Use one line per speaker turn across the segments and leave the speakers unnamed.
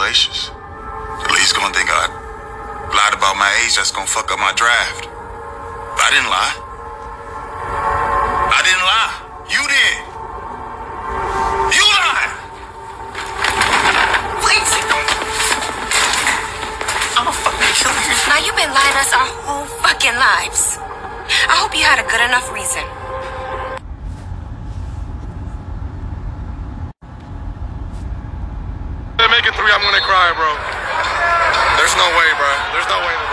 Congratulations. At least gonna think I lied about my age. That's gonna fuck up my draft. But I didn't lie. I didn't lie. You did. You lied.
Please don't. I'ma fucking kill you.
Now you've been lying us our whole fucking lives. I hope you had a good enough reason.
They make it three, I'm gonna cry, bro. There's no way, bro. There's no way,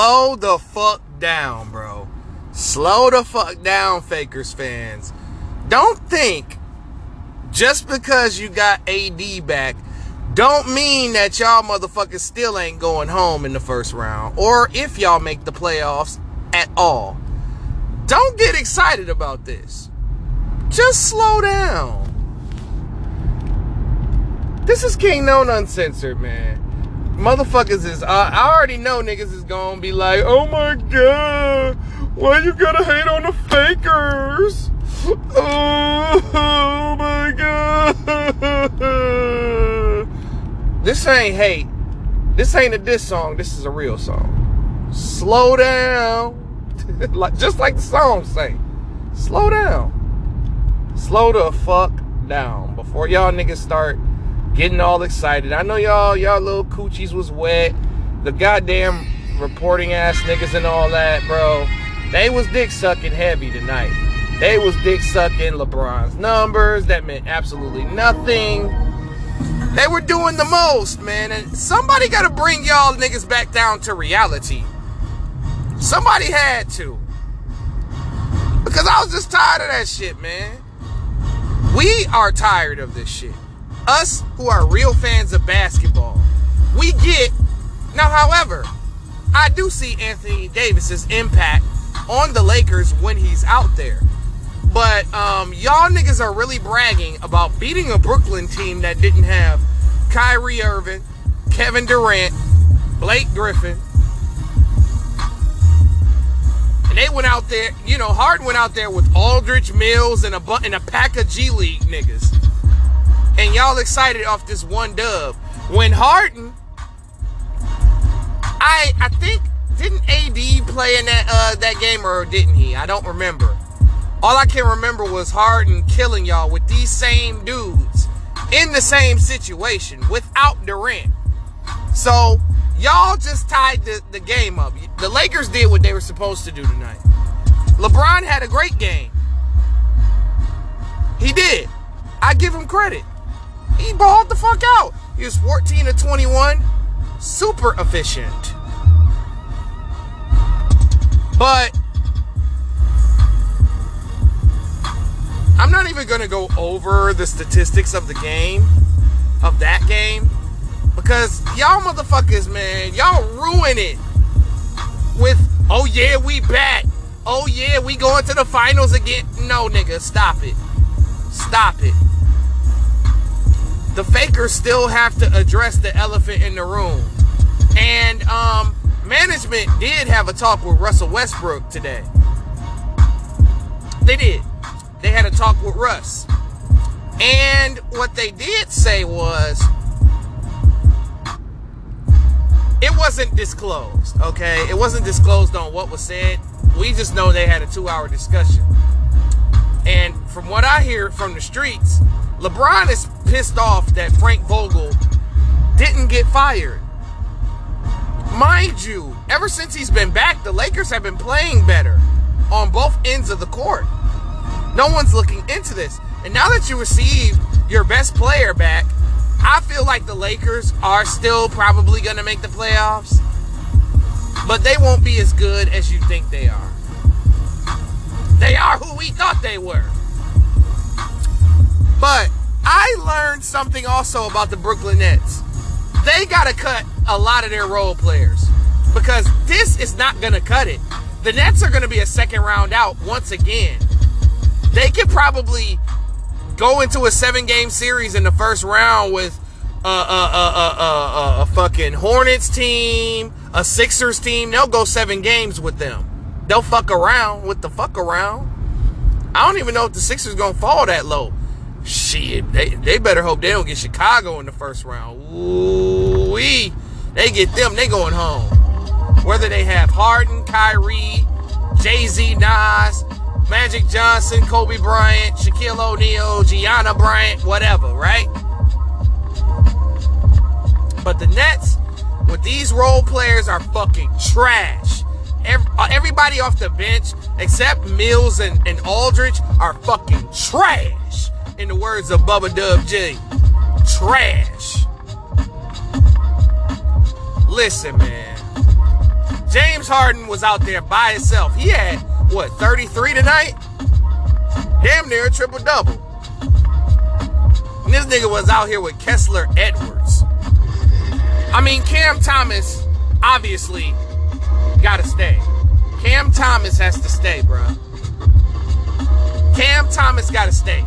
Slow the fuck down, bro. Slow the fuck down, Fakers fans. Don't think just because you got AD back, don't mean that y'all motherfuckers still ain't going home in the first round. Or if y'all make the playoffs at all. Don't get excited about this. Just slow down. This is King Known Uncensored, man. Motherfuckers is, uh, I already know niggas is gonna be like, oh my god, why you gotta hate on the fakers? Oh, my god. This ain't hate. This ain't a diss song. This is a real song. Slow down. like, just like the song say. Slow down. Slow the fuck down before y'all niggas start getting all excited. I know y'all, y'all little coochies was wet. The goddamn reporting ass niggas and all that, bro. They was dick sucking heavy tonight. They was dick sucking LeBron's numbers. That meant absolutely nothing. They were doing the most, man. And somebody got to bring y'all niggas back down to reality. Somebody had to. Because I was just tired of that shit, man. We are tired of this shit. Us who are real fans of basketball. We get. Now, however, I do see Anthony Davis's impact on the Lakers when he's out there. But um, y'all niggas are really bragging about beating a Brooklyn team that didn't have Kyrie Irving, Kevin Durant, Blake Griffin. And they went out there, you know, Harden went out there with Aldridge Mills and a and a pack of G League niggas. And y'all excited off this one dub. When Harden, I I think didn't AD play in that uh that game or didn't he? I don't remember. All I can remember was Harden killing y'all with these same dudes in the same situation without Durant. So y'all just tied the, the game up. The Lakers did what they were supposed to do tonight. LeBron had a great game. He did. I give him credit. He balled the fuck out. He was 14 to 21, super efficient. But I'm not even going to go over the statistics of the game, of that game, because y'all motherfuckers, man, y'all ruin it with, oh yeah, we back. Oh yeah, we going to the finals again. No, nigga, stop it. Stop it. The fakers still have to address the elephant in the room. And um management did have a talk with Russell Westbrook today. They did. They had a talk with Russ. And what they did say was it wasn't disclosed, okay? It wasn't disclosed on what was said. We just know they had a two hour discussion. And from what I hear from the streets, LeBron is pissed off that Frank Vogel didn't get fired. Mind you, ever since he's been back, the Lakers have been playing better on both ends of the court. No one's looking into this. And now that you received your best player back, I feel like the Lakers are still probably going to make the playoffs, but they won't be as good as you think they are. They are who we thought they were. But I learned something also about the Brooklyn Nets. They got to cut a lot of their role players because this is not going to cut it. The Nets are going to be a second round out once again. They could probably go into a seven game series in the first round with a, a, a, a, a, fucking Hornets team, a Sixers team. They'll go seven games with them. They'll fuck around with the fuck around. I don't even know if the Sixers gonna fall that low. Shit, they, they better hope they don't get Chicago in the first round. Ooh wee. They get them, they going home. Whether they have Harden, Kyrie, Jay-Z, Nas, Magic Johnson, Kobe Bryant, Shaquille O'Neal, Gianna Bryant, whatever, right? But the Nets, with these role players, are fucking trash. Uh, everybody off the bench, except Mills and, and Aldridge, are fucking trash. In the words of Bubba Dub J, Trash. Listen, man. James Harden was out there by himself. He had, what, 33 tonight? Damn near a triple double. And this nigga was out here with Kessler Edwards. I mean, Cam Thomas obviously gotta stay. Cam Thomas has to stay, bro. Cam Thomas gotta stay.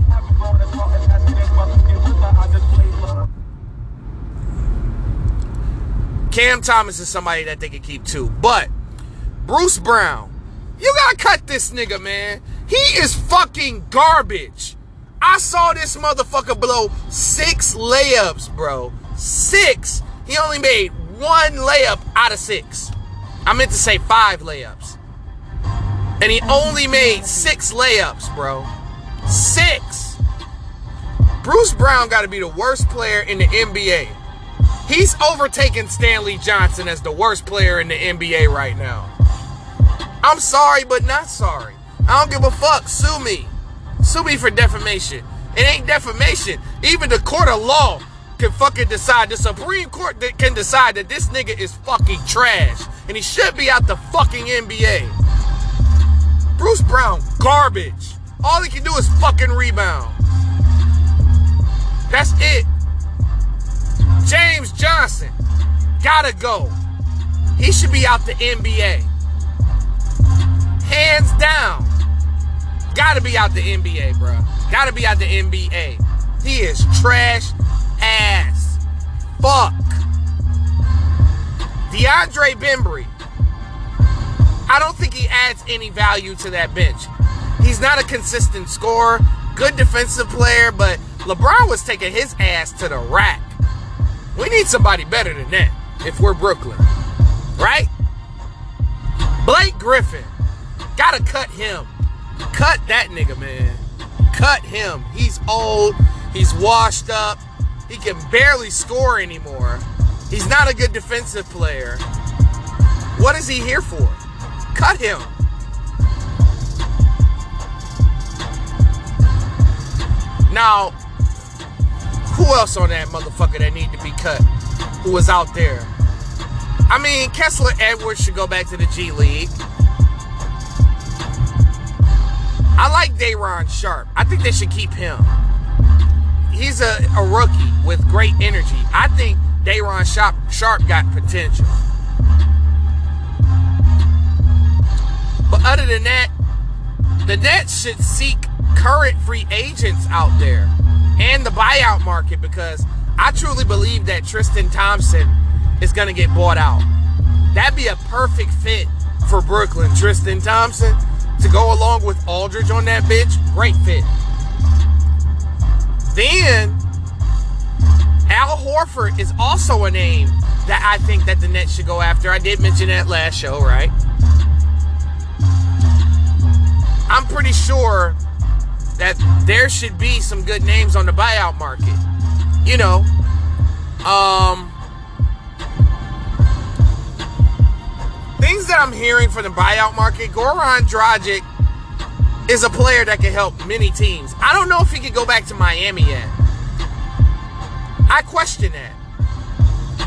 Cam Thomas is somebody that they can keep too. But Bruce Brown, you gotta cut this nigga, man. He is fucking garbage. I saw this motherfucker blow six layups, bro. Six. He only made one layup out of six. I meant to say five layups. And he only made six layups, bro. Six. Bruce Brown got to be the worst player in the NBA. He's overtaken Stanley Johnson as the worst player in the NBA right now. I'm sorry, but not sorry. I don't give a fuck. Sue me. Sue me for defamation. It ain't defamation. Even the court of law can fucking decide. The Supreme Court can decide that this nigga is fucking trash. And he should be out the fucking NBA. Bruce Brown, garbage. All he can do is fucking rebound. That's it. James Johnson, gotta go. He should be out the NBA. Hands down. Gotta be out the NBA, bro. Gotta be out the NBA. He is trash ass. Fuck. DeAndre Bembry. I don't think he adds any value to that bench. He's not a consistent scorer, good defensive player, but LeBron was taking his ass to the rack. We need somebody better than that if we're Brooklyn. Right? Blake Griffin. Gotta cut him. Cut that nigga, man. Cut him. He's old. He's washed up. He can barely score anymore. He's not a good defensive player. What is he here for? Cut him. Now, who else on that motherfucker that need to be cut? Who was out there? I mean, Kessler Edwards should go back to the G League. I like Day'Ron Sharpe. I think they should keep him. He's a, a rookie with great energy. I think Day'Ron Sharpe, Sharpe got potential. But other than that, the Nets should seek current free agents out there and the buyout market because I truly believe that Tristan Thompson is going to get bought out. That'd be a perfect fit for Brooklyn. Tristan Thompson to go along with Aldridge on that bitch, great fit. Then Al Horford is also a name that I think that the Nets should go after. I did mention that last show, right? I'm pretty sure that there should be some good names on the buyout market. You know, um, things that I'm hearing from the buyout market, Goran Dragic is a player that can help many teams. I don't know if he could go back to Miami yet. I question that.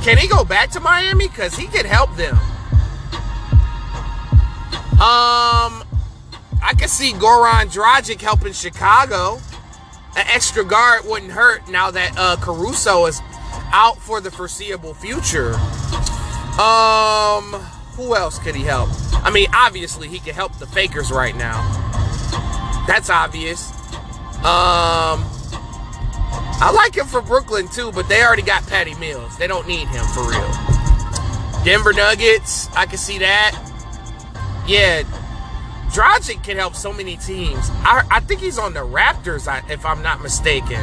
Can he go back to Miami? Because he could help them. Um, I can see Goran Dragic helping Chicago. An extra guard wouldn't hurt now that uh, Caruso is out for the foreseeable future. Um, who else could he help? I mean, obviously he could help the Fakers right now. That's obvious. Um, I like him for Brooklyn too, but they already got Patty Mills. They don't need him for real. Denver Nuggets, I can see that. Yeah, Dragic can help so many teams. I, I think he's on the Raptors, if I'm not mistaken.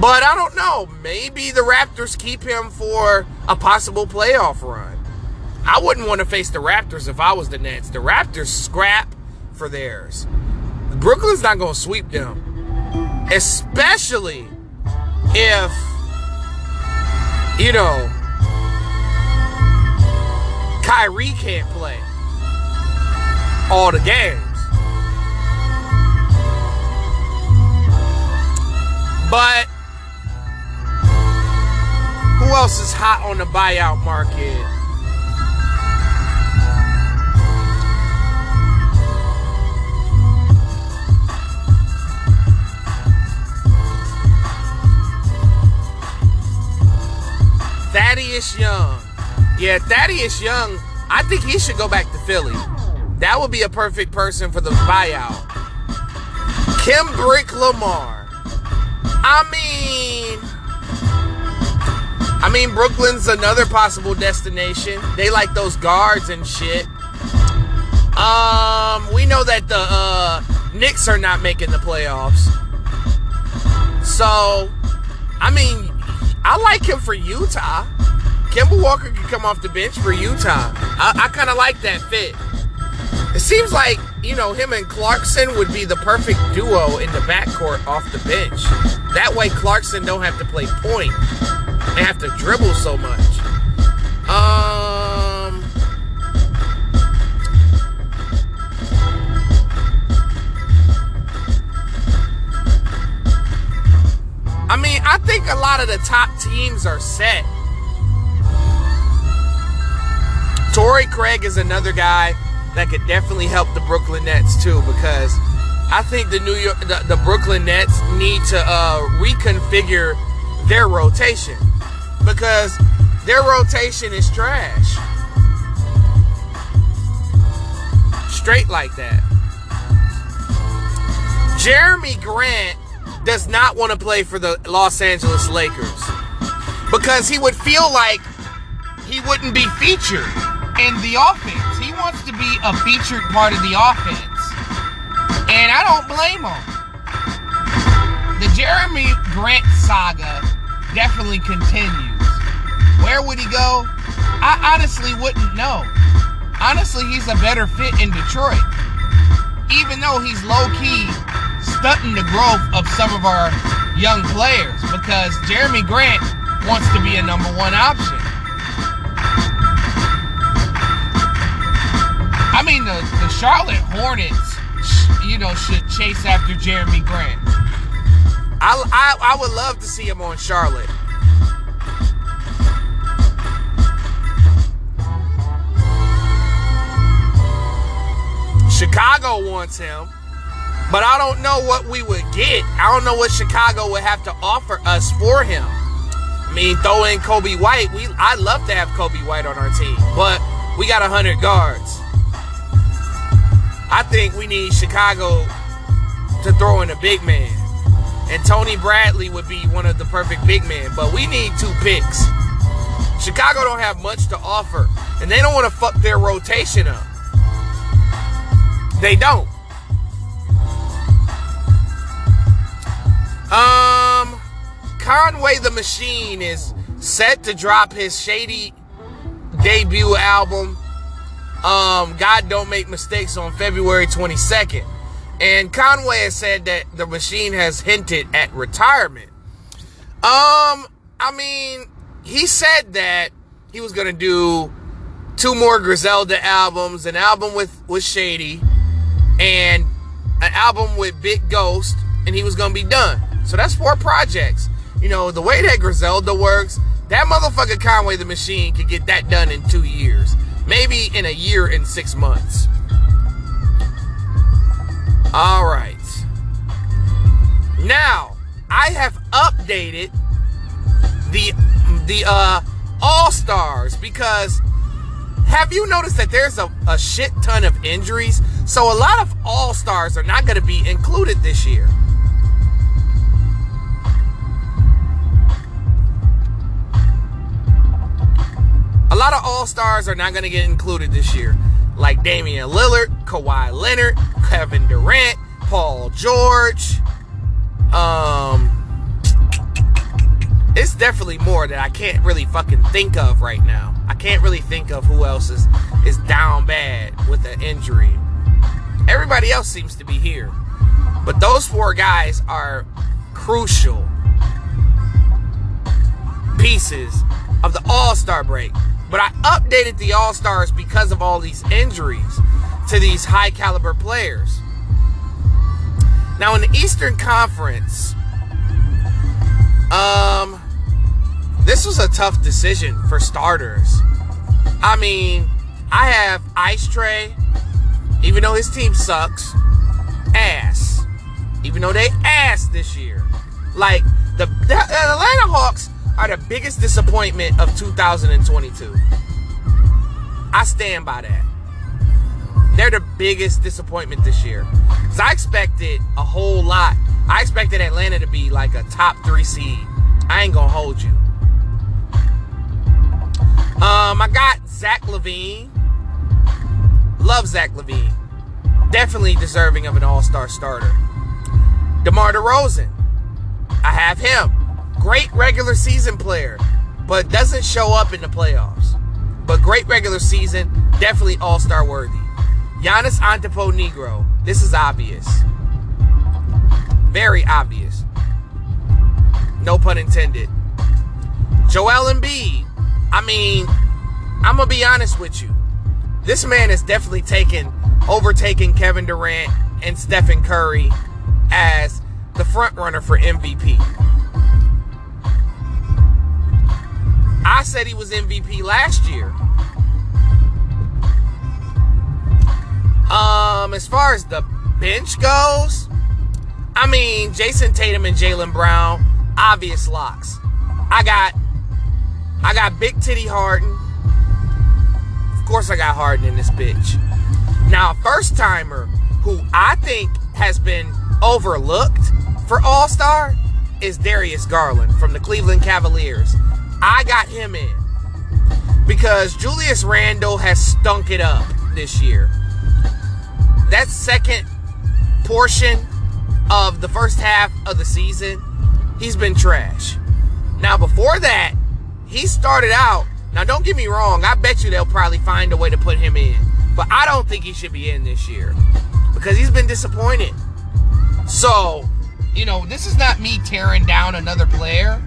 But I don't know. Maybe the Raptors keep him for a possible playoff run. I wouldn't want to face the Raptors if I was the Nets. The Raptors scrap for theirs. Brooklyn's not going to sweep them. Especially if, you know, Kyrie can't play all the games. But who else is hot on the buyout market? Thaddeus Young. Yeah, Thaddeus Young, I think he should go back to Philly. That would be a perfect person for the buyout. Kendrick Lamar. I mean, I mean, Brooklyn's another possible destination. They like those guards and shit. Um, we know that the uh, Knicks are not making the playoffs. So, I mean, I like him for Utah. Kemba Walker can come off the bench for Utah. I, I kind of like that fit. It seems like, you know, him and Clarkson would be the perfect duo in the backcourt off the bench. That way Clarkson don't have to play point. They have to dribble so much. Um I mean, I think a lot of the top teams are set. Torrey Craig is another guy that could definitely help the Brooklyn Nets too because I think the New York the, the Brooklyn Nets need to uh, reconfigure their rotation because their rotation is trash. Straight like that. Jerami Grant does not want to play for the Los Angeles Lakers because he would feel like he wouldn't be featured in the offense. Wants to be a featured part of the offense. And I don't blame him. The Jerami Grant saga definitely continues. Where would he go? I honestly wouldn't know. Honestly, he's a better fit in Detroit. Even though he's low key stunting the growth of some of our young players because Jerami Grant wants to be a number one option. Mean, the, the Charlotte Hornets, you know, should chase after Jerami Grant. I, I, I would love to see him on Charlotte. Chicago wants him, but I don't know what we would get. I don't know what Chicago would have to offer us for him. I mean, throw in Coby White. We I'd love to have Coby White on our team, but we got 100 guards. I think we need Chicago to throw in a big man. And Tony Bradley would be one of the perfect big men, but we need two picks. Chicago don't have much to offer, and they don't want to fuck their rotation up. They don't. Um, Conway the Machine is set to drop his shady debut album. Um, God Don't Make Mistakes on February 22nd. And Conway has said that the machine has hinted at retirement. Um, I mean, he said that he was gonna do two more Griselda albums, an album with with Shady, and an album with Big Ghost, and he was gonna be done. So that's four projects. You know, the way that Griselda works, that motherfucker Conway the Machine could get that done in two years. Maybe in a year and six months. All right. Now, I have updated the the uh All Stars because have you noticed that there's a, a shit ton of injuries? So a lot of All Stars are not going to be included this year. A lot of All Stars are not going to get included this year, like Damian Lillard, Kawhi Leonard, Kevin Durant, Paul George. Um, it's definitely more that I can't really fucking think of right now. I can't really think of who else is is down bad with an injury. Everybody else seems to be here, but those four guys are crucial pieces of the All Star break. But I updated the All Stars because of all these injuries to these high caliber players. Now in the Eastern Conference, um, this was a tough decision for starters. I mean, I have Ice Trae, even though his team sucks, ass. Even though they ass this year. Like, the, the Atlanta Hawks are the biggest disappointment of 2022. I stand by that. They're the biggest disappointment this year. Because I expected a whole lot. I expected Atlanta to be like a top three seed. I ain't gonna hold you. Um, I got Zach LaVine. Love Zach LaVine. Definitely deserving of an all-star starter. DeMar DeRozan. I have him. Great regular season player, but doesn't show up in the playoffs. But great regular season, definitely all-star worthy. Giannis Antetokounmpo. This is obvious. Very obvious. No pun intended. Joel Embiid. I mean, I'm gonna be honest with you. This man is definitely taken, overtaking Kevin Durant and Stephen Curry as the front runner for MVP. I said he was MVP last year. Um, as far as the bench goes, I mean, Jayson Tatum and Jaylen Brown, obvious locks. I got I got Big Titty Harden. Of course I got Harden in this bitch. Now, first timer who I think has been overlooked for All-Star is Darius Garland from the Cleveland Cavaliers. I got him in because Julius Randle has stunk it up this year. That second portion of the first half of the season, he's been trash. Now, before that, he started out. Now, don't get me wrong, I bet you they'll probably find a way to put him in. But I don't think he should be in this year because he's been disappointed. So, you know, this is not me tearing down another player,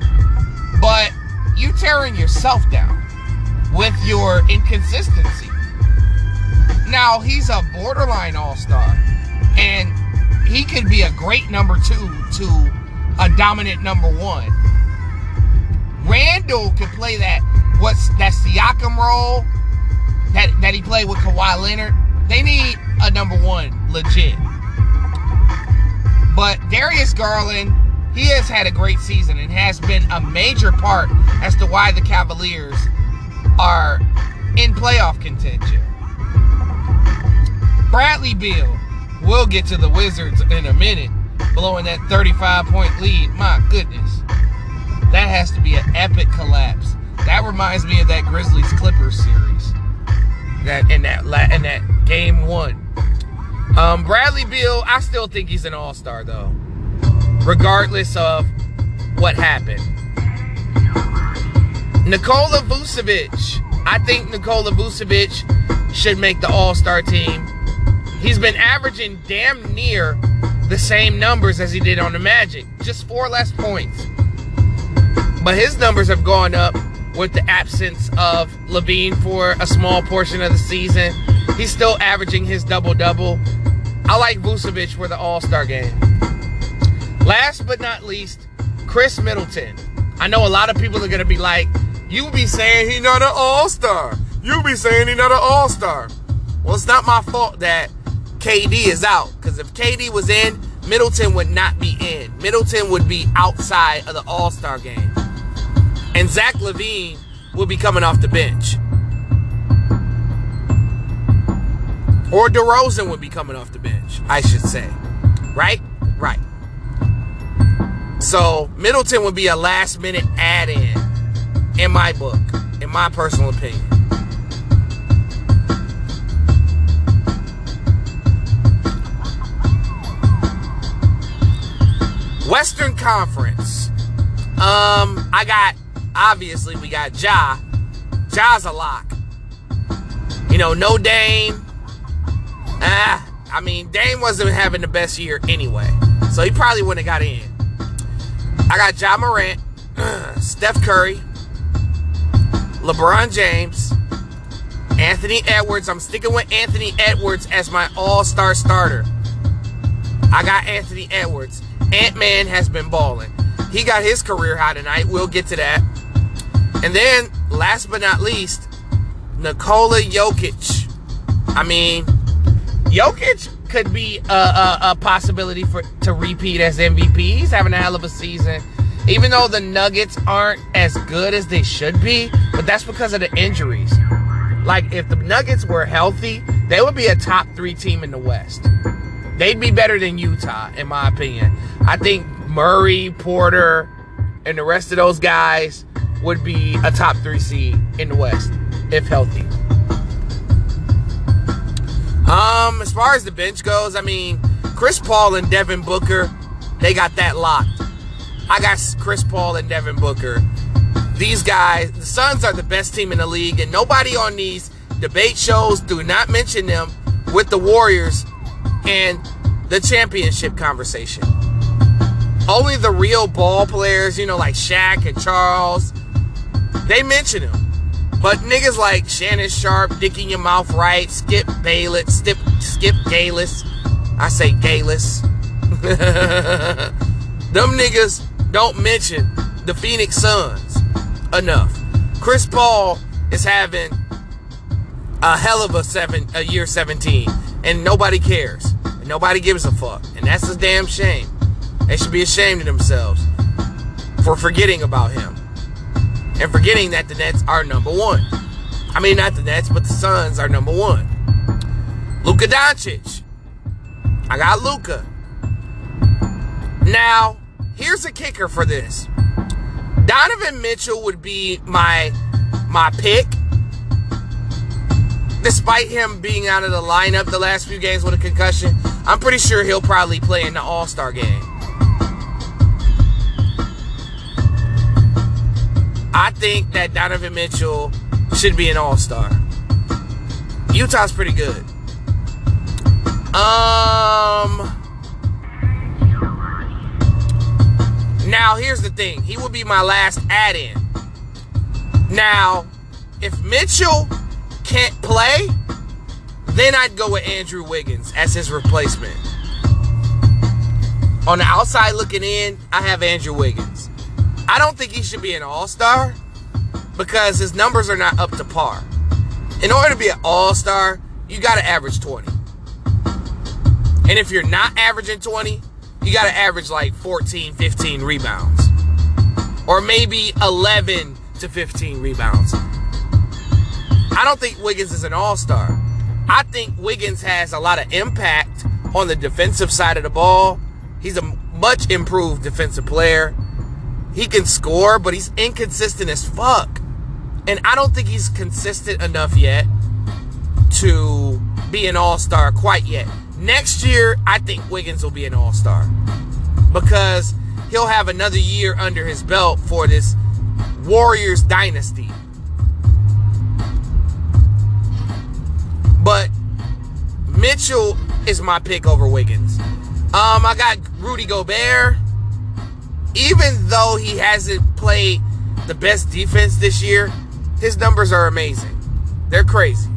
but you tearing yourself down with your inconsistency. Now, he's a borderline all star, and he could be a great number two to a dominant number one. Randle could play that what's that Siakam role that that he played with Kawhi Leonard. They need a number one legit. But Darius Garland, he has had a great season and has been a major part as to why the Cavaliers are in playoff contention. Bradley Beal, we'll get to the Wizards in a minute, blowing that 35 point lead. My goodness. That has to be an epic collapse. That reminds me of that Grizzlies Clippers series. That in that in that game one. Um, Bradley Beal, I still think he's an All Star though, regardless of what happened. Nikola Vucevic, I think Nikola Vucevic should make the All Star team. He's been averaging damn near the same numbers as he did on the Magic, just four less points. But his numbers have gone up with the absence of LaVine for a small portion of the season. He's still averaging his double double. I like Vucevic for the All Star game. Last but not least, Khris Middleton. I know a lot of people are going to be like, you be saying he not an All Star. You be saying he not an All Star. Well, it's not my fault that KD is out. Because if KD was in, Middleton would not be in. Middleton would be outside of the All Star game and Zach LaVine would be coming off the bench. Or DeRozan would be coming off the bench, I should say. Right? Right. So Middleton would be a last minute add in, in my book, in my personal opinion. Western Conference. Um, I got obviously we got Ja. Ja's a lock. You know, no Dame. Ah, I mean, Dame wasn't having the best year anyway. So he probably wouldn't have got in. I got Ja Morant, Steph Curry, LeBron James, Anthony Edwards. I'm sticking with Anthony Edwards as my all star starter. I got Anthony Edwards. Ant Man has been balling. He got his career high tonight. We'll get to that. And then, last but not least, Nikola Jokic. I mean, Jokic could be a, a, a, possibility for to repeat as MVP. He's having a hell of a season. Even though the Nuggets aren't as good as they should be, but that's because of the injuries. Like, if the Nuggets were healthy, they would be a top three team in the West. They'd be better than Utah, in my opinion. I think Murray, Porter, and the rest of those guys would be a top three seed in the West if healthy. Um, as far as the bench goes, I mean, Chris Paul and Devin Booker, they got that locked. I got Chris Paul and Devin Booker. These guys, the Suns are the best team in the league, and nobody on these debate shows do not mention them with the Warriors and the championship conversation. Only the real ball players, you know, like Shaq and Charles, they mention him. But niggas like Shannon Sharpe, Dickie Your Mouth Right, Skip Bayless, Skip, Skip Bayless. I say Gayless. Them niggas don't mention the Phoenix Suns enough. Chris Paul is having a hell of a seven a year 17 and nobody cares. And nobody gives a fuck. And that's a damn shame. They should be ashamed of themselves for forgetting about him and forgetting that the Nets are number one. I mean, not the Nets, but the Suns are number one. Luka Doncic. I got Luka. Now, here's a kicker for this. Donovan Mitchell would be my my pick. Despite him being out of the lineup the last few games with a concussion, I'm pretty sure he'll probably play in the All-Star game. I think that Donovan Mitchell should be an all star. Utah's pretty good. Um. Now, here's the thing. He will be my last add in. Now, if Mitchell can't play, then I'd go with Andrew Wiggins as his replacement. On the outside looking in, I have Andrew Wiggins. I don't think he should be an all star because his numbers are not up to par. In order to be an all star, you got to average 20. And if you're not averaging 20, you got to average like 14, 15 rebounds. Or maybe 11 to 15 rebounds. I don't think Wiggins is an all star. I think Wiggins has a lot of impact on the defensive side of the ball. He's a much improved defensive player. He can score, but he's inconsistent as fuck. And I don't think he's consistent enough yet to be an all star quite yet. Next year, I think Wiggins will be an all star because he'll have another year under his belt for this Warriors dynasty. But Mitchell is my pick over Wiggins. Um, I got Rudy Gobert. Even though he hasn't played the best defense this year, his numbers are amazing. They're crazy.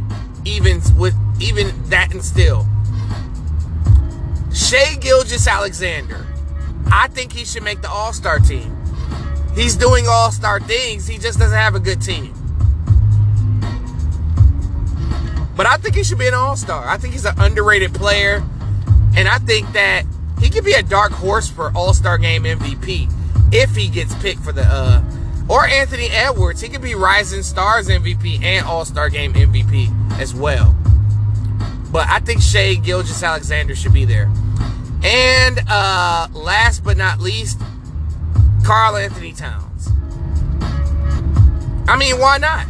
Even with even that and still. Shai Gilgeous-Alexander. I think he should make the All-Star team. He's doing all-star things. He just doesn't have a good team. But I think he should be an all-star. I think he's an underrated player. And I think that he could be a dark horse for all-star game MVP if he gets picked for the uh or Anthony Edwards. He could be Rising Stars MVP and All-Star Game MVP as well. But I think Shai Gilgeous-Alexander should be there. And uh last but not least, Karl-Anthony Towns. I mean, why not?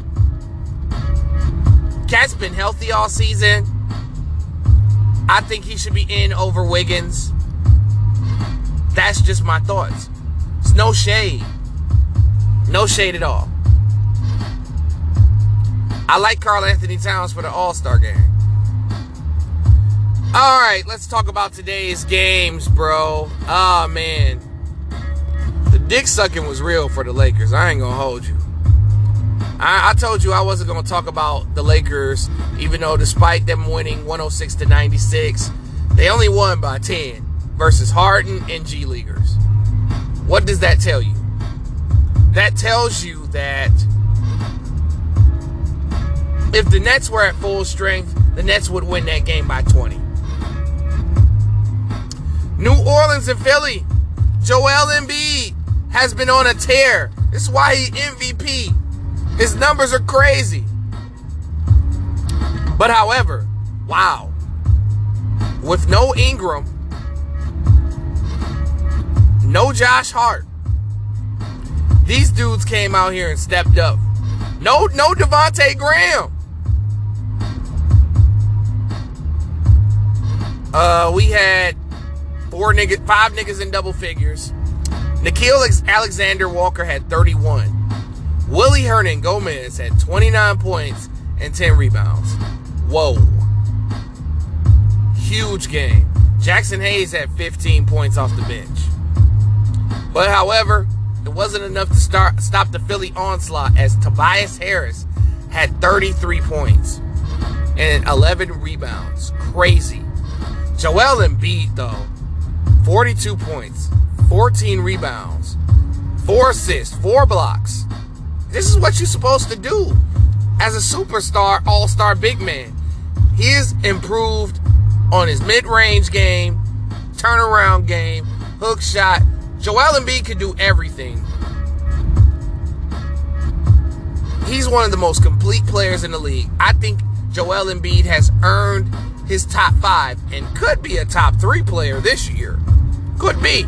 Cat's been healthy all season. I think he should be in over Wiggins. That's just my thoughts. It's no shade. No shade at all. I like Karl-Anthony Towns for the All Star game. All right, let's talk about today's games, bro. Oh, man. The dick sucking was real for the Lakers. I ain't going to hold you. I, I, told you I wasn't going to talk about the Lakers, even though despite them winning 106 to 96, they only won by 10 versus Harden and G Leaguers. What does that tell you? That tells you that if the Nets were at full strength, the Nets would win that game by 20. New Orleans and Philly. Joel Embiid has been on a tear. This is why he MVP. His numbers are crazy. But however, wow. With no Ingram, no Josh Hart. These dudes came out here and stepped up. No, no Devonte Graham. Uh, we had four niggas, five niggas in double figures. Nickeil Alexander Walker had 31. Willy Hernangomez had 29 points and 10 rebounds. Whoa. Huge game. Jaxson Hayes had 15 points off the bench. But however, it wasn't enough to start stop the Philly onslaught as Tobias Harris had 33 points and 11 rebounds. Crazy. Joel Embiid though, 42 points, 14 rebounds, 4 assists, 4 blocks. This is what you're supposed to do as a superstar, all-star big man. He is improved on his mid-range game, turnaround game, hook shot, Joel Embiid could do everything. He's one of the most complete players in the league. I think Joel Embiid has earned his top five and could be a top three player this year. Could be.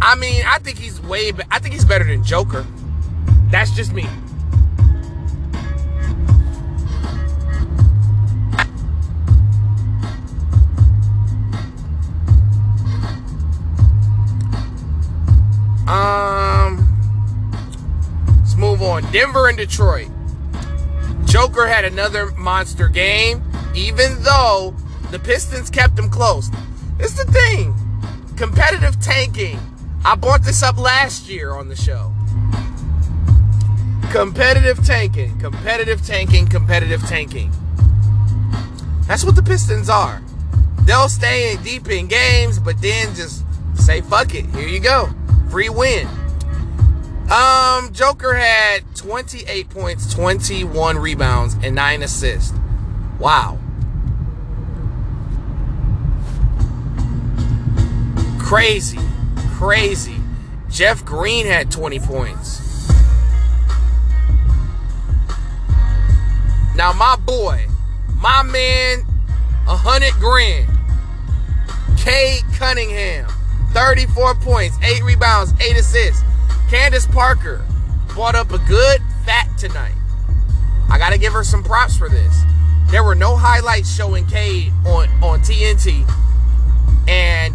I mean, I think he's way. Be- I think he's better than Joker. That's just me. On. Denver and Detroit. Joker had another monster game, even though the Pistons kept him close. It's the thing. Competitive tanking. I brought this up last year on the show. Competitive tanking, competitive tanking, competitive tanking. That's what the Pistons are. they'll stay in deep in games, but then just say fuck it. Here you go, free win. Um, Joker had 28 points, 21 rebounds, and nine assists. Wow. Crazy, crazy. Jeff Green had 20 points. Now, my boy, my man, 100 grand. Cade Cunningham, 34 points, 8 rebounds, 8 assists. Candace Parker brought up a good fat tonight. I gotta give her some props for this. There were no highlights showing Cade on, on TNT. And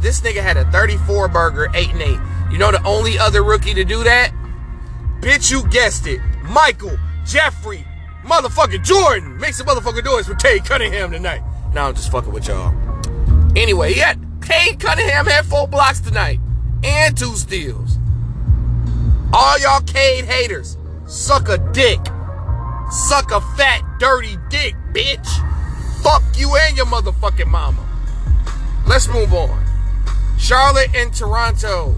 this nigga had a 34 burger, 8 and 8. You know the only other rookie to do that? Bitch, you guessed it. Michael, Jeffrey, motherfucking Jordan. Make some motherfucking noise for Cade Cunningham tonight. Now I'm just fucking with y'all. Anyway, he had Cade Cunningham had four blocks tonight and two steals. All y'all Cade haters, suck a dick. Suck a fat, dirty dick, bitch. Fuck you and your motherfucking mama. Let's move on. Charlotte and Toronto.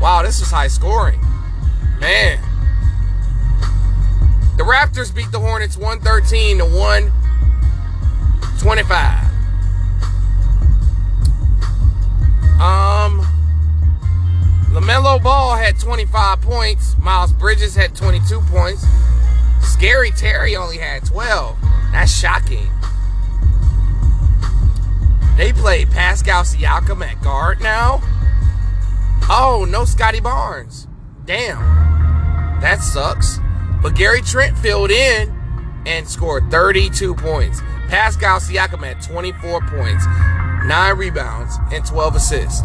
Wow, this is high scoring. Man. The Raptors beat the Hornets 113 to 125. Um LaMelo Ball had 25 points. Miles Bridges had 22 points. Scary Terry only had 12. That's shocking. They played Pascal Siakam at guard now. Oh, no Scottie Barnes. Damn. That sucks. But Gary Trent filled in and scored 32 points. Pascal Siakam had 24 points, 9 rebounds, and 12 assists.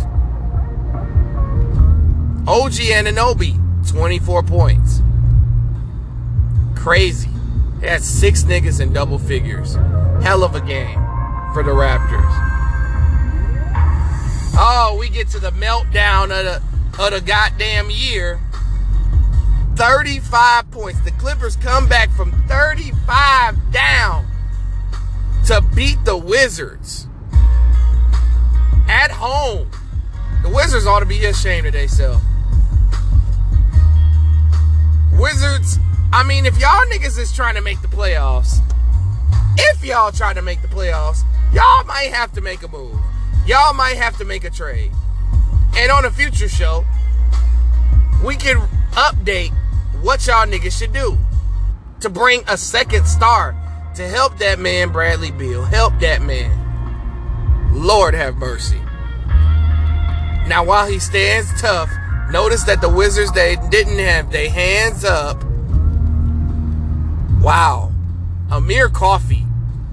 OG Anunoby, 24 points. Crazy. He had six niggas in double figures. Hell of a game for the Raptors. Oh, we get to the meltdown of the of the goddamn year. 35 points. The Clippers come back from 35 down to beat the Wizards at home. The Wizards ought to be ashamed of themselves. Wizards, I mean, if y'all niggas is trying to make the playoffs, if y'all try to make the playoffs, y'all might have to make a move. Y'all might have to make a trade. And on a future show, we can update what y'all niggas should do to bring a second star to help that man Bradley Beal. Help that man. Lord have mercy. Now while he stands tough, notice that the Wizards they didn't have their hands up. Wow. Amir Coffey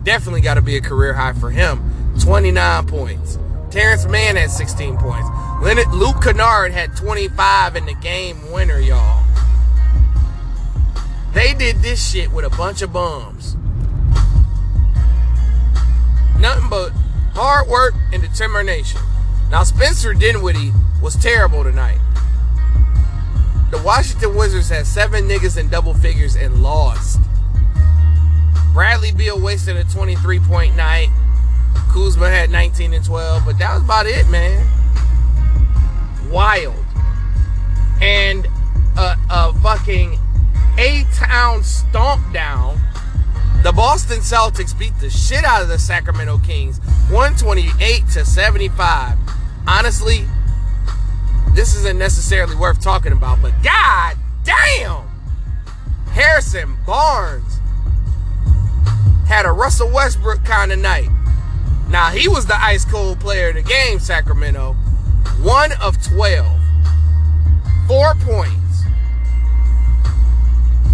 definitely got to be a career high for him. 29 points. Terance Mann had 16 points. Leonard, Luke Kennard had 25 in the game winner, y'all. They did this shit with a bunch of bums. Nothing but hard work and determination. Now, Spencer Dinwiddie was terrible tonight. The Washington Wizards had seven niggas in double figures and lost. Bradley Beal wasted a 23 point night. Kuzma had 19 and 12, but that was about it, man. Wild. And a, a fucking A-Town stomp down. The Boston Celtics beat the shit out of the Sacramento Kings 128 to 75. Honestly, this isn't necessarily worth talking about, but god damn! Harrison Barnes had a Russell Westbrook kind of night. Now, he was the ice cold player of the game, Sacramento. One of 12. Four points.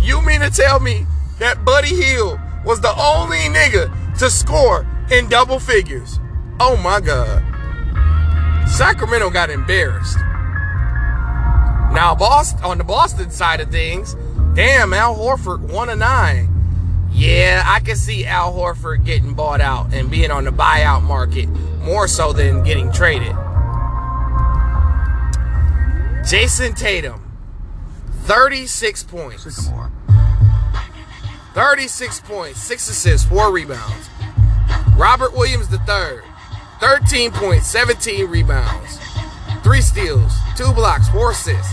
You mean to tell me that Buddy Hield was the only nigga to score in double figures? Oh my God. Sacramento got embarrassed. Now, Boston, on the Boston side of things, damn, Al Horford, one of nine. Yeah, I can see Al Horford getting bought out and being on the buyout market more so than getting traded. Jayson Tatum, 36 points. 36 points, 6 assists, 4 rebounds. Robert Williams III, 13 points, 17 rebounds, three steals, two blocks, four assists.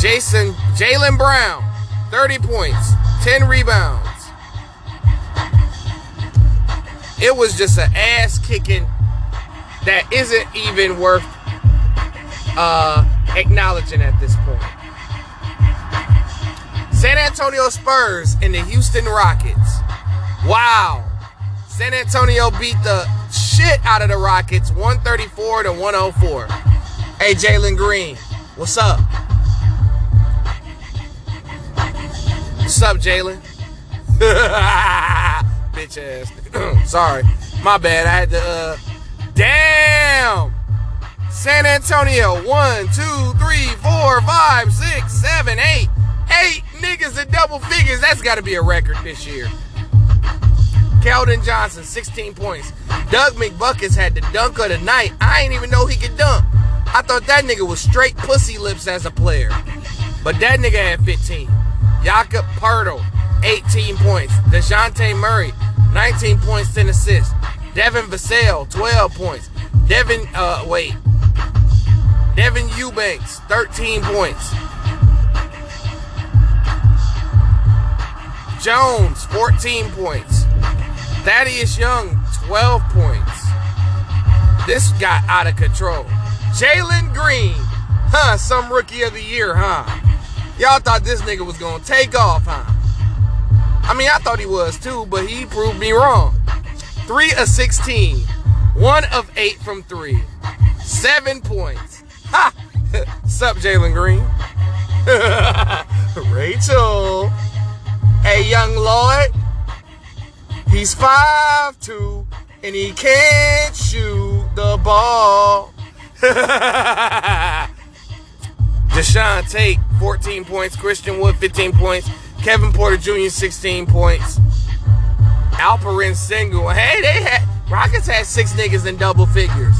Jason Jaylen Brown, 30 points, 10 rebounds. It was just an ass kicking that isn't even worth uh, acknowledging at this point. San Antonio Spurs and the Houston Rockets. Wow. San Antonio beat the shit out of the Rockets 134 to 104. Hey, Jalen Green, what's up? What's up, Jalen? Bitch ass. Sorry. My bad. I had to, uh, damn! San Antonio, one, two, three, four, five, six, seven, eight. Eight niggas in double figures. That's got to be a record this year. Keldon Johnson, 16 points. Doug McBuckets had the dunk of the night. I ain't even know he could dunk. I thought that nigga was straight pussy lips as a player. But that nigga had 15. Jakob Poeltl, 18 points. Dejounte Murray, 19 points, 10 assists. Devin Vassell, 12 points. Devin, uh, wait. Devin Eubanks, 13 points. Jones, 14 points. Thaddeus Young, 12 points. This got out of control. Jalen Green, huh? Some rookie of the year, huh? Y'all thought this nigga was gonna take off, huh? I mean, I thought he was too, but he proved me wrong. 3 of 16, 1 of 8 from 3, 7 points. Ha! Sup, Jalen Green? Rachel. Hey, young Lloyd. He's 5'2 and he can't shoot the ball. Jae'Sean Tate, 14 points. Christian Wood, 15 points. Kevin Porter Jr., 16 points. Alperen Sengun. Hey, they had Rockets had six niggas in double figures.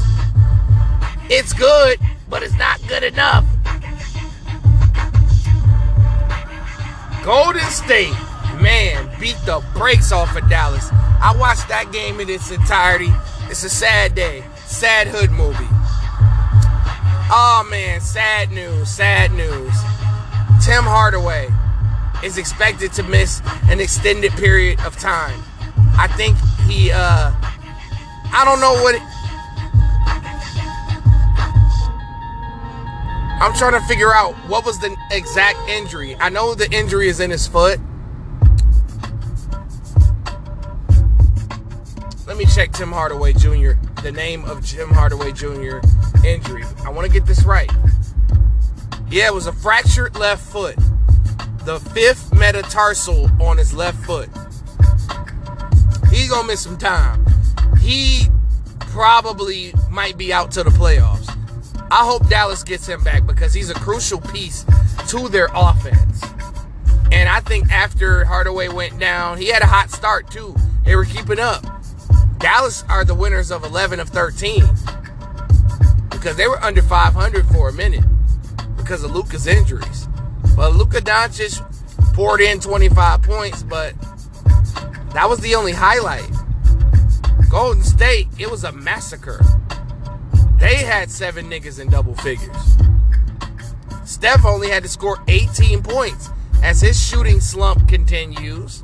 It's good, but it's not good enough. Golden State, man, beat the brakes off of Dallas. I watched that game in its entirety. It's a sad day. Sad hood movie. Oh man, sad news, sad news. Tim Hardaway is expected to miss an extended period of time. I think he uh I don't know what it, I'm trying to figure out what was the exact injury. I know the injury is in his foot. Let me check Tim Hardaway Jr. The name of Tim Hardaway Jr. injury. I want to get this right. Yeah, it was a fractured left foot. The fifth metatarsal on his left foot. He's gonna miss some time. He probably might be out to the playoffs. I hope Dallas gets him back because he's a crucial piece to their offense. And I think after Hardaway went down, he had a hot start too. They were keeping up. Dallas are the winners of 11 of 13 because they were under 500 for a minute because of Luka's injuries. But Luka Doncic poured in 25 points, but that was the only highlight. Golden State, it was a massacre. They had seven niggas in double figures. Steph only had to score 18 points as his shooting slump continues.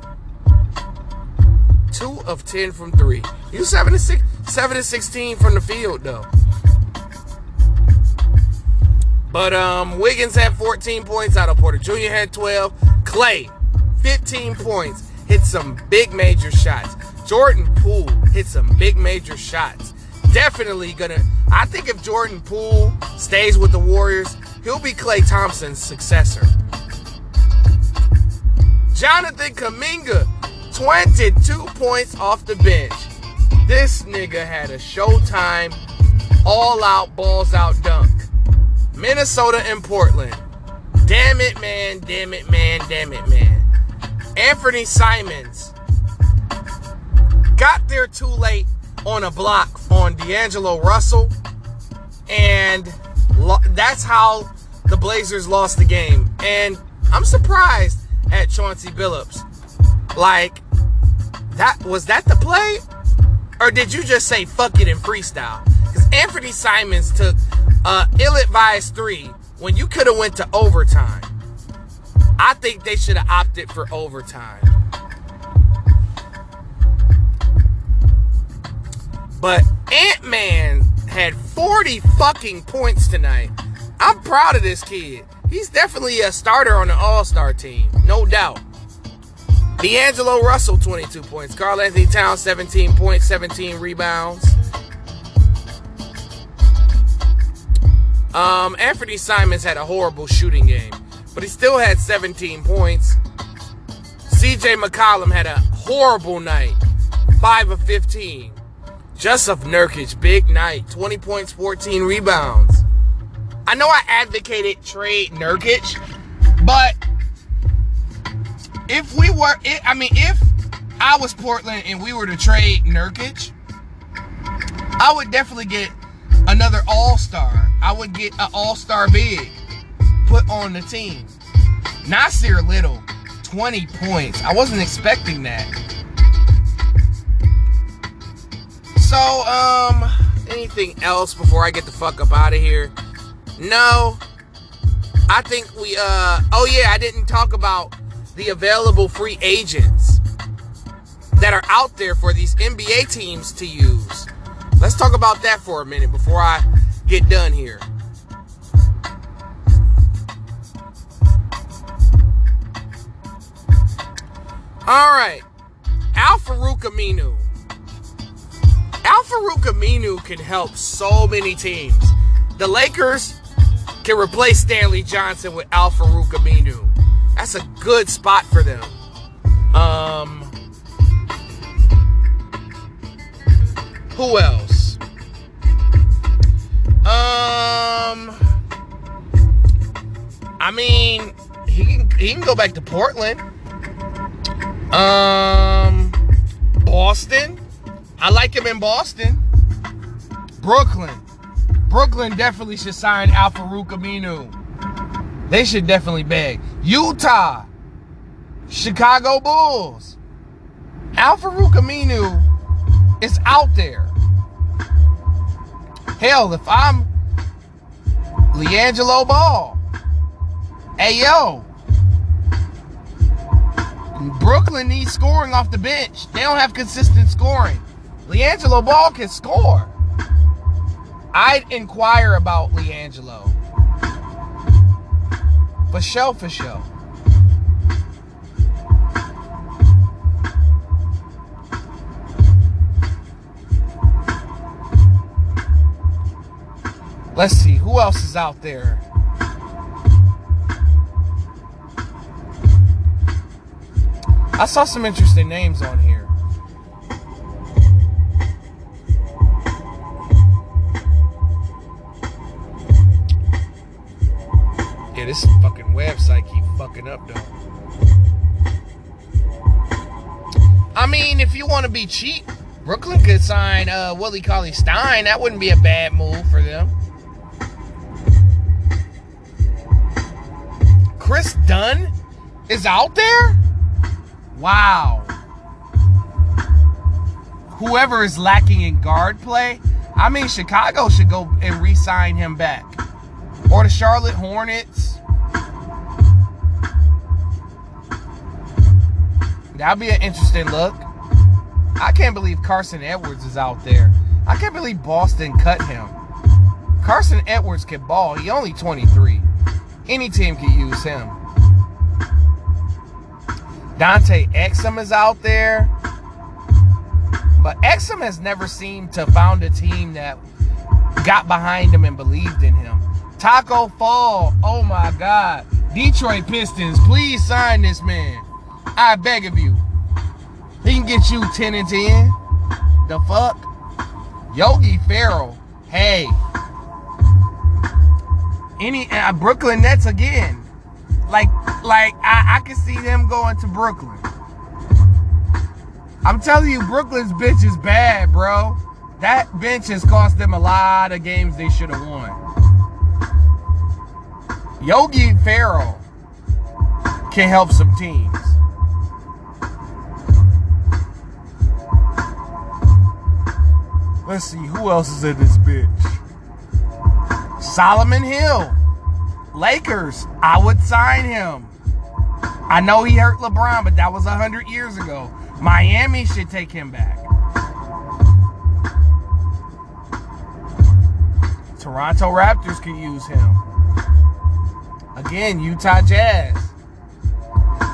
Two of 10 from three. You seven to six, seven to 16 from the field though. But um, Wiggins had 14 points. Otto Porter Jr. had 12. Klay, 15 points. Hit some big major shots. Jordan Poole hit some big major shots. Definitely gonna. I think if Jordan Poole stays with the Warriors, he'll be Klay Thompson's successor. Jonathan Kuminga, 22 points off the bench. This nigga had a showtime, all out, balls out dunk. Minnesota and Portland. Damn it, man. Damn it, man. Damn it, man. Anfernee Simons got there too late on a block on D'Angelo Russell. And lo- that's how the Blazers lost the game. And I'm surprised at Chauncey Billups. Like, that was that the play? Or did you just say fuck it and freestyle? Anfernee Simons took uh, ill-advised three when you could have went to overtime. I think they should have opted for overtime. But Ant-Man had 40 fucking points tonight. I'm proud of this kid. He's definitely a starter on the All-Star team, no doubt. D'Angelo Russell, 22 points. Karl Anthony Towns, 17 points, 17 rebounds. Um, Anfernee Simons had a horrible shooting game, but he still had 17 points. CJ McCollum had a horrible night, 5 of 15. Jusuf Nurkic, big night, 20 points, 14 rebounds. I know I advocated trade Nurkic, but if we were, I mean, if I was Portland and we were to trade Nurkic, I would definitely get another All Star. I would get an All Star big put on the team. Nassir Little, 20 points. I wasn't expecting that. So, um, anything else before I get the fuck up out of here? No. I think we, uh, oh yeah, I didn't talk about the available free agents that are out there for these NBA teams to use. Let's talk about that for a minute before I get done here. All right. Al-Farouq Aminu. Al-Farouq Aminu can help so many teams. The Lakers can replace Stanley Johnson with Al-Farouq Aminu. That's a good spot for them. Um, who else? Um, I mean, he can he can go back to Portland. Um, Boston. I like him in Boston. Brooklyn. Brooklyn definitely should sign Al-Farouq Aminu. They should definitely beg. Utah, Chicago Bulls, Al-Farouq Aminu is out there. Hell, if I'm LiAngelo Ball, hey yo, Brooklyn needs scoring off the bench. They don't have consistent scoring. LiAngelo Ball can score. I'd inquire about LiAngelo. For sure, for sure. Let's see, who else is out there? I saw some interesting names on here. Yeah, this fucking website keep fucking up though. I mean, if you want to be cheap, Brooklyn could sign uh, Willie Cauley Stein. That wouldn't be a bad move for them. Kris Dunn is out there? Wow. Whoever is lacking in guard play, I mean, Chicago should go and re sign him back. Or the Charlotte Hornets. That'd be an interesting look. I can't believe Carsen Edwards is out there. I can't believe Boston cut him. Carsen Edwards can ball. He only 23. Any team can use him. Dante Exum is out there. But Exum has never seemed to found a team that got behind him and believed in him. Taco Fall. Oh my God. Detroit Pistons, please sign this man. I beg of you. He can get you 10 and 10. The fuck? Yogi Ferrell. Hey. Any uh, Brooklyn Nets again. Like, like I, I can see them going to Brooklyn. I'm telling you, Brooklyn's bench is bad, bro. That bench has cost them a lot of games they should have won. Yogi Ferrell can help some teams. Let's see who else is in this bitch. Solomon Hill, Lakers. I would sign him. I know he hurt LeBron, but that was a hundred years ago. Miami should take him back. Toronto Raptors could use him. Again, Utah Jazz.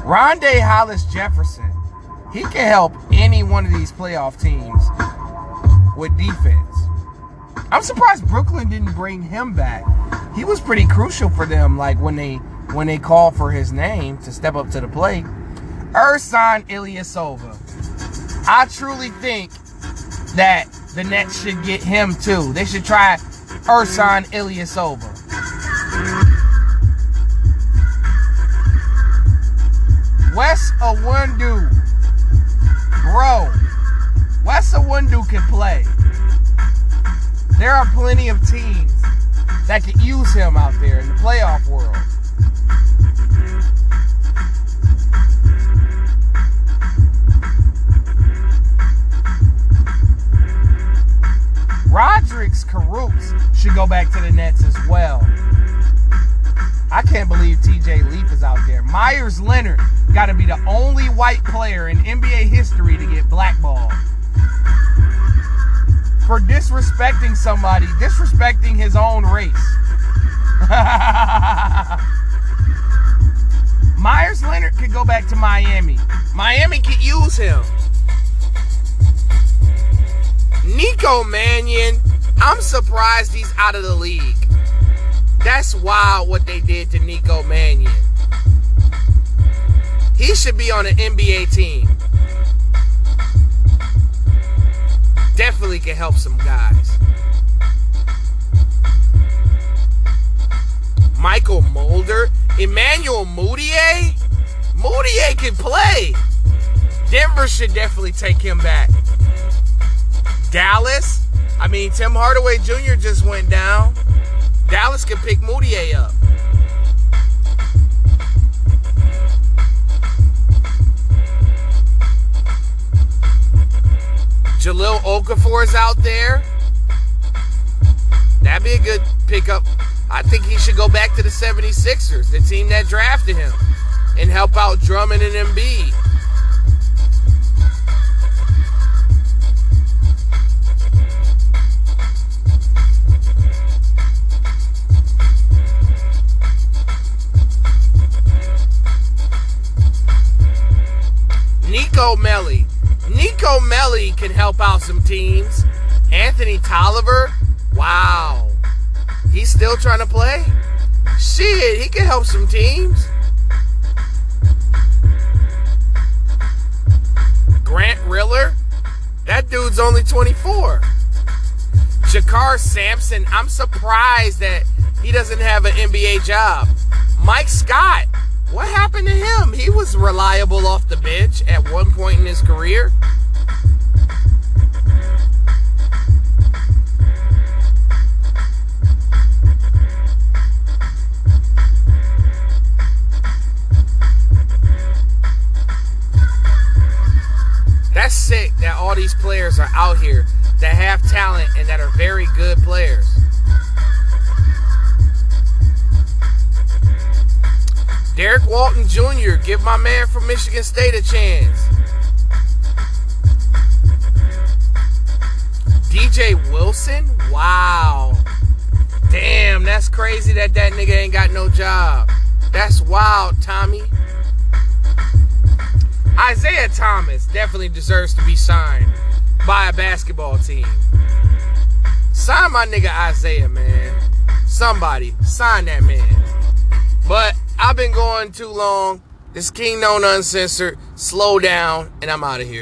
Rondae Hollis Jefferson. He can help any one of these playoff teams with defense. I'm surprised Brooklyn didn't bring him back. He was pretty crucial for them, like when they when they called for his name to step up to the plate. Ersan Ilyasova. I truly think that the Nets should get him too. They should try Ersan Ilyasova. Wes Iwundu. Bro, Wes Iwundu can play. There are plenty of teams that could use him out there in the playoff world. Rodions Kurucs should go back to the Nets as well. I can't believe TJ Leaf is out there. Meyers Leonard got to be the only white player in NBA history to get blackballed for disrespecting somebody, disrespecting his own race. Meyers Leonard could go back to Miami. Miami could use him. Nico Mannion, I'm surprised he's out of the league. That's wild what they did to Nico Mannion. He should be on an NBA team. Definitely can help some guys. Mychal Mulder, Emmanuel Mudiay. Mudiay can play. Denver should definitely take him back. Dallas, I mean, Tim Hardaway Jr. just went down. Dallas can pick Mudiay up. Jahlil Okafor is out there. That'd be a good pickup. I think he should go back to the 76ers, the team that drafted him, and help out Drummond and Embiid. Nico Melli. Nico Melli can help out some teams. Anthony Tolliver, wow. He's still trying to play? Shit, he can help some teams. Grant Riller, that dude's only 24. JaKarr Sampson, I'm surprised that he doesn't have an NBA job. Mike Scott, what happened to him? He was reliable off the bench at one point in his career. That's sick that all these players are out here that have talent and that are very good players. Derrick Walton Jr., give my man from Michigan State a chance. DJ Wilson? Wow. Damn, that's crazy that that nigga ain't got no job. That's wild, Tommy. Isaiah Thomas definitely deserves to be signed by a basketball team. Sign my nigga Isaiah, man. Somebody, sign that man. But I've been going too long. This King Known Uncensored. Slow down, and I'm out of here.